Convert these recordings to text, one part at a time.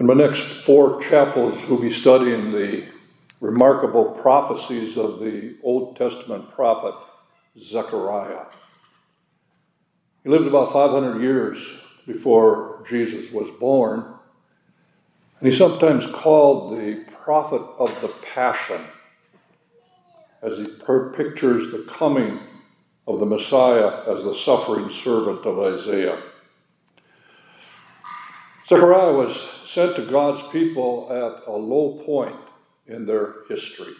In my next four chapels, we'll be studying the remarkable prophecies of the Old Testament prophet Zechariah. He lived about 500 years before Jesus was born, and he's sometimes called the prophet of the Passion as he pictures the coming of the Messiah as the suffering servant of Isaiah. Zechariah was sent to God's people at a low point in their history.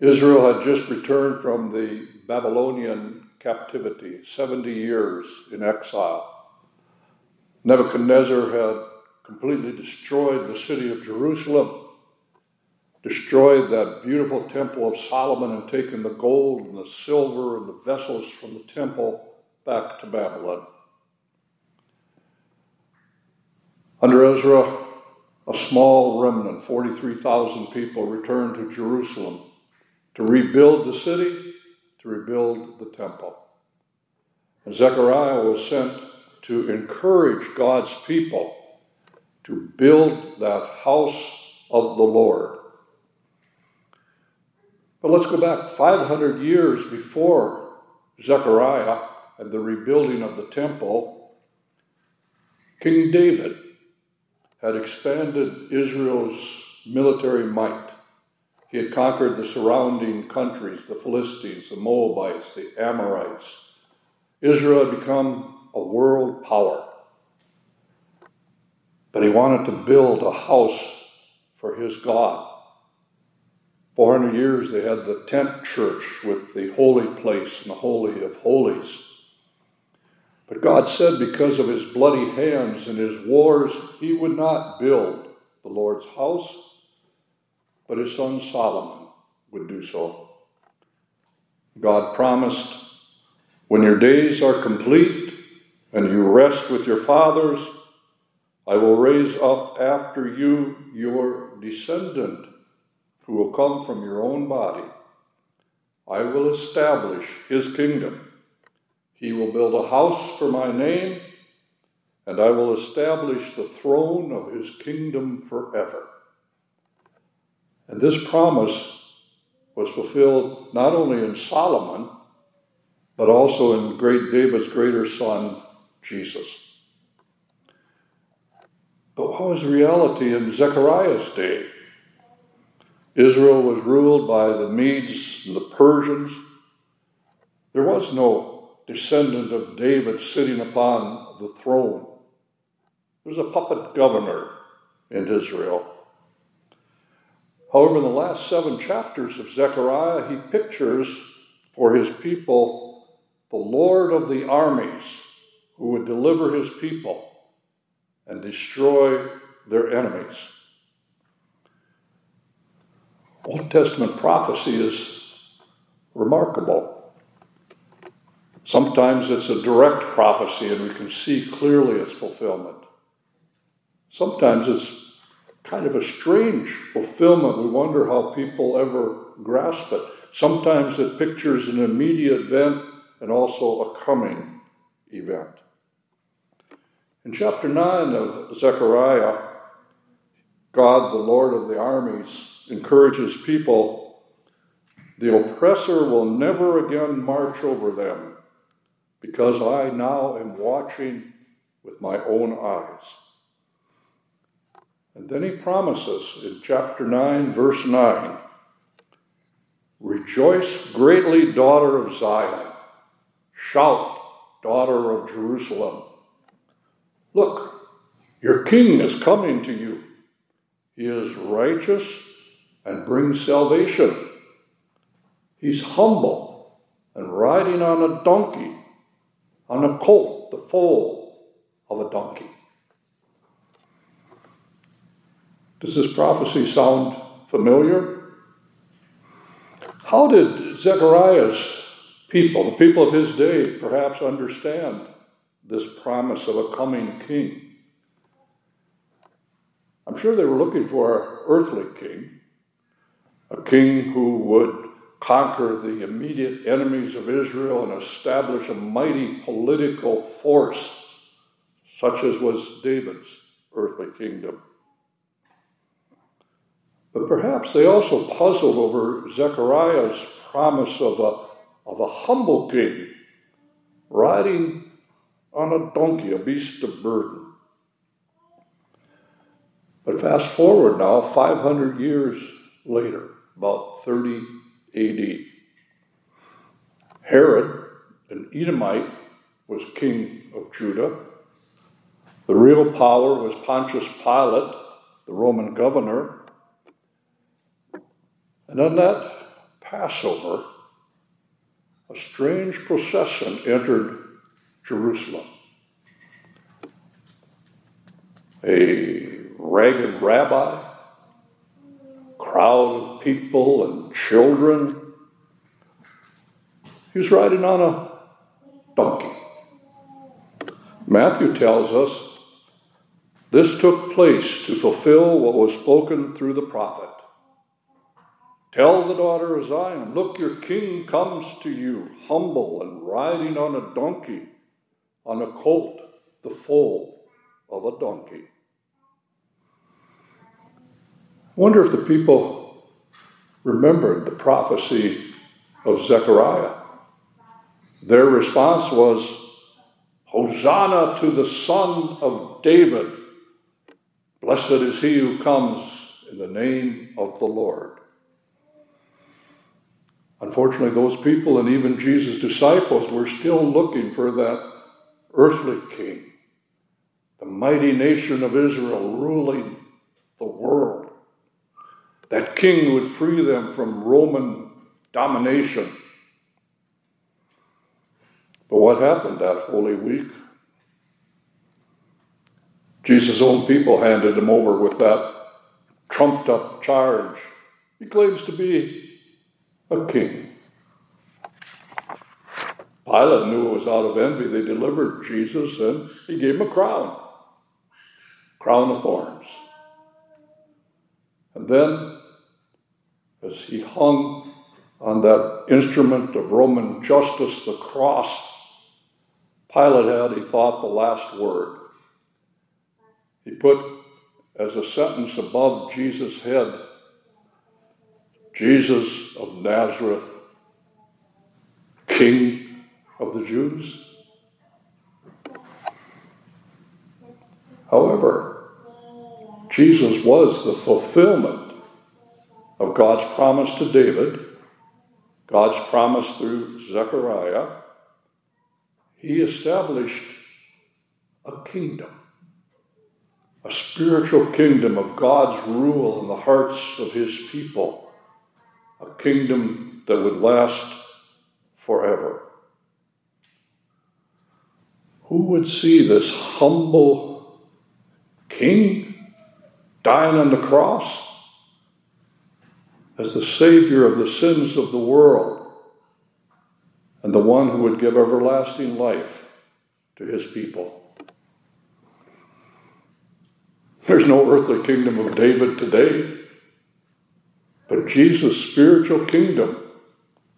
Israel had just returned from the Babylonian captivity, 70 years in exile. Nebuchadnezzar had completely destroyed the city of Jerusalem, destroyed that beautiful temple of Solomon, and taken the gold and the silver and the vessels from the temple back to Babylon. Under Ezra, a small remnant, 43,000 people, returned to Jerusalem to rebuild the city, to rebuild the temple. And Zechariah was sent to encourage God's people to build that house of the Lord. But let's go back 500 years before Zechariah and the rebuilding of the temple. King David had expanded Israel's military might. He had conquered the surrounding countries, the Philistines, the Moabites, the Amorites. Israel had become a world power. But he wanted to build a house for his God. 400 years they had the tent church with the holy place and the holy of holies. But God said, because of his bloody hands and his wars, he would not build the Lord's house, but his son Solomon would do so. God promised, when your days are complete and you rest with your fathers, I will raise up after you your descendant who will come from your own body. I will establish his kingdom he will build a house for my name, and I will establish the throne of his kingdom forever. And this promise was fulfilled not only in Solomon, but also in great David's greater son, Jesus. But what was reality in Zechariah's day? Israel was ruled by the Medes and the Persians. There was no descendant of David sitting upon the throne. There's a puppet governor in Israel. However, in the last seven chapters of Zechariah, he pictures for his people the Lord of the armies who would deliver his people and destroy their enemies. Old Testament prophecy is remarkable. Sometimes it's a direct prophecy and we can see clearly its fulfillment. Sometimes it's kind of a strange fulfillment. We wonder how people ever grasp it. Sometimes it pictures an immediate event and also a coming event. In chapter 9 of Zechariah, God, the Lord of the armies, encourages people the oppressor will never again march over them because I now am watching with my own eyes. And then he promises in chapter 9, verse 9 Rejoice greatly, daughter of Zion. Shout, daughter of Jerusalem. Look, your king is coming to you. He is righteous and brings salvation. He's humble and riding on a donkey on a colt, the foal of a donkey. Does this prophecy sound familiar? How did Zechariah's people, the people of his day, perhaps understand this promise of a coming king? I'm sure they were looking for an earthly king, a king who would conquer the immediate enemies of Israel and establish a mighty political force, such as was David's earthly kingdom. But perhaps they also puzzled over Zechariah's promise of a, of a humble king riding on a donkey, a beast of burden. But fast forward now, 500 years later, about 30 AD. Herod, an Edomite, was king of Judah. The real power was Pontius Pilate, the Roman governor. And on that Passover, a strange procession entered Jerusalem. A ragged rabbi, of people and children. He was riding on a donkey. Matthew tells us this took place to fulfill what was spoken through the prophet. Tell the daughter of Zion, look, your king comes to you, humble and riding on a donkey, on a colt, the foal of a donkey. Wonder if the people remembered the prophecy of Zechariah. Their response was, Hosanna to the Son of David. Blessed is he who comes in the name of the Lord. Unfortunately, those people and even Jesus' disciples were still looking for that earthly king, the mighty nation of Israel ruling the world. That king would free them from Roman domination. But what happened that Holy Week? Jesus' own people handed him over with that trumped up charge. He claims to be a king. Pilate knew it was out of envy. They delivered Jesus and he gave him a crown, crown of thorns. And then, as he hung on that instrument of Roman justice, the cross, Pilate had, he thought, the last word. He put as a sentence above Jesus' head, Jesus of Nazareth, King of the Jews. However, Jesus was the fulfillment of God's promise to David, God's promise through Zechariah. He established a kingdom a spiritual kingdom of God's rule in the hearts of his people, a kingdom that would last forever. Who would see this humble king dying on the cross as the Savior of the sins of the world and the one who would give everlasting life to his people? There's no earthly kingdom of David today, but Jesus' spiritual kingdom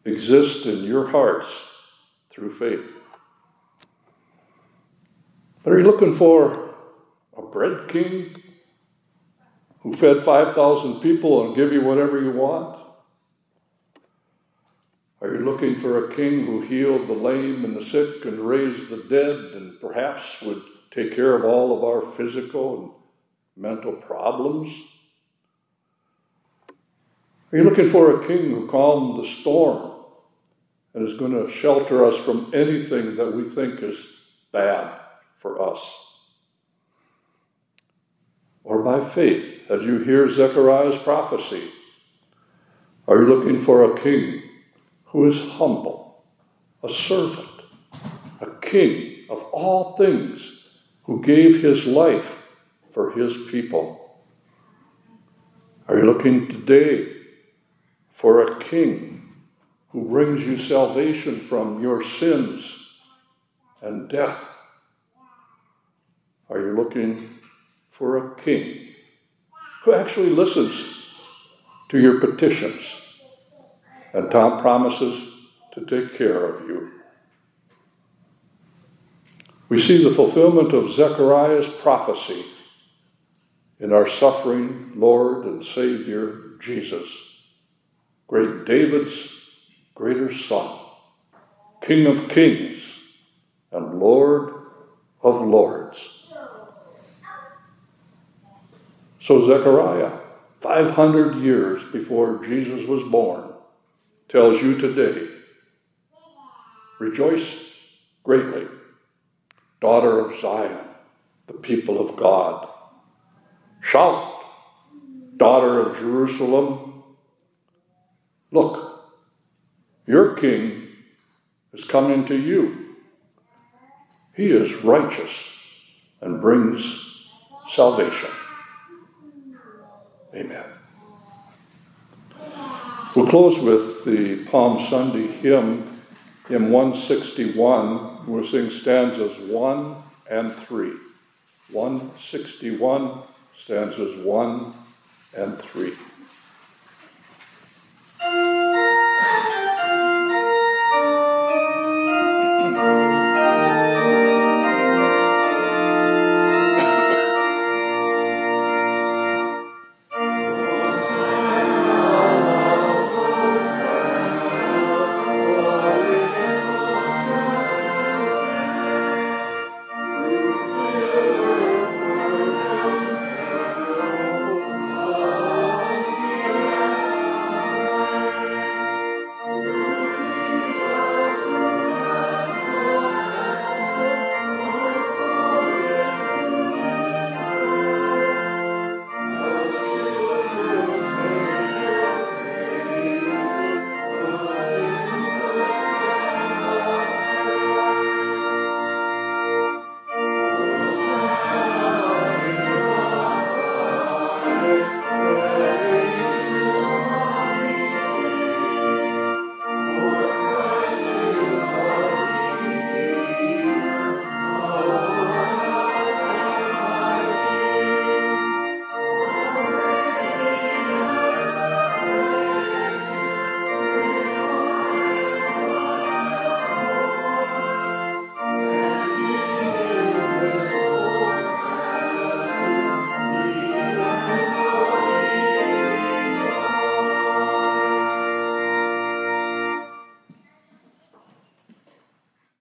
exists in your hearts through faith. Are you looking for a bread king who fed 5,000 people and give you whatever you want? Are you looking for a king who healed the lame and the sick and raised the dead and perhaps would take care of all of our physical and mental problems? Are you looking for a king who calmed the storm and is going to shelter us from anything that we think is bad for us? Or by faith, as you hear Zechariah's prophecy, are you looking for a king who is humble, a servant, a king of all things, who gave his life for his people? Are you looking today for a king who brings you salvation from your sins and death? Are you looking for a king who actually listens to your petitions and Tom promises to take care of you? We see the fulfillment of Zechariah's prophecy in our suffering Lord and Savior Jesus, great David's greater Son, King of kings and Lord of lords. So Zechariah, 500 years before Jesus was born, tells you today rejoice greatly, daughter of Zion, the people of God. Shout, daughter of Jerusalem. Look, your king is coming to you. He is righteous and brings salvation. We'll close with the Palm Sunday hymn, hymn 161. We'll sing stanzas 1 and 3. 161, stanzas 1 and 3.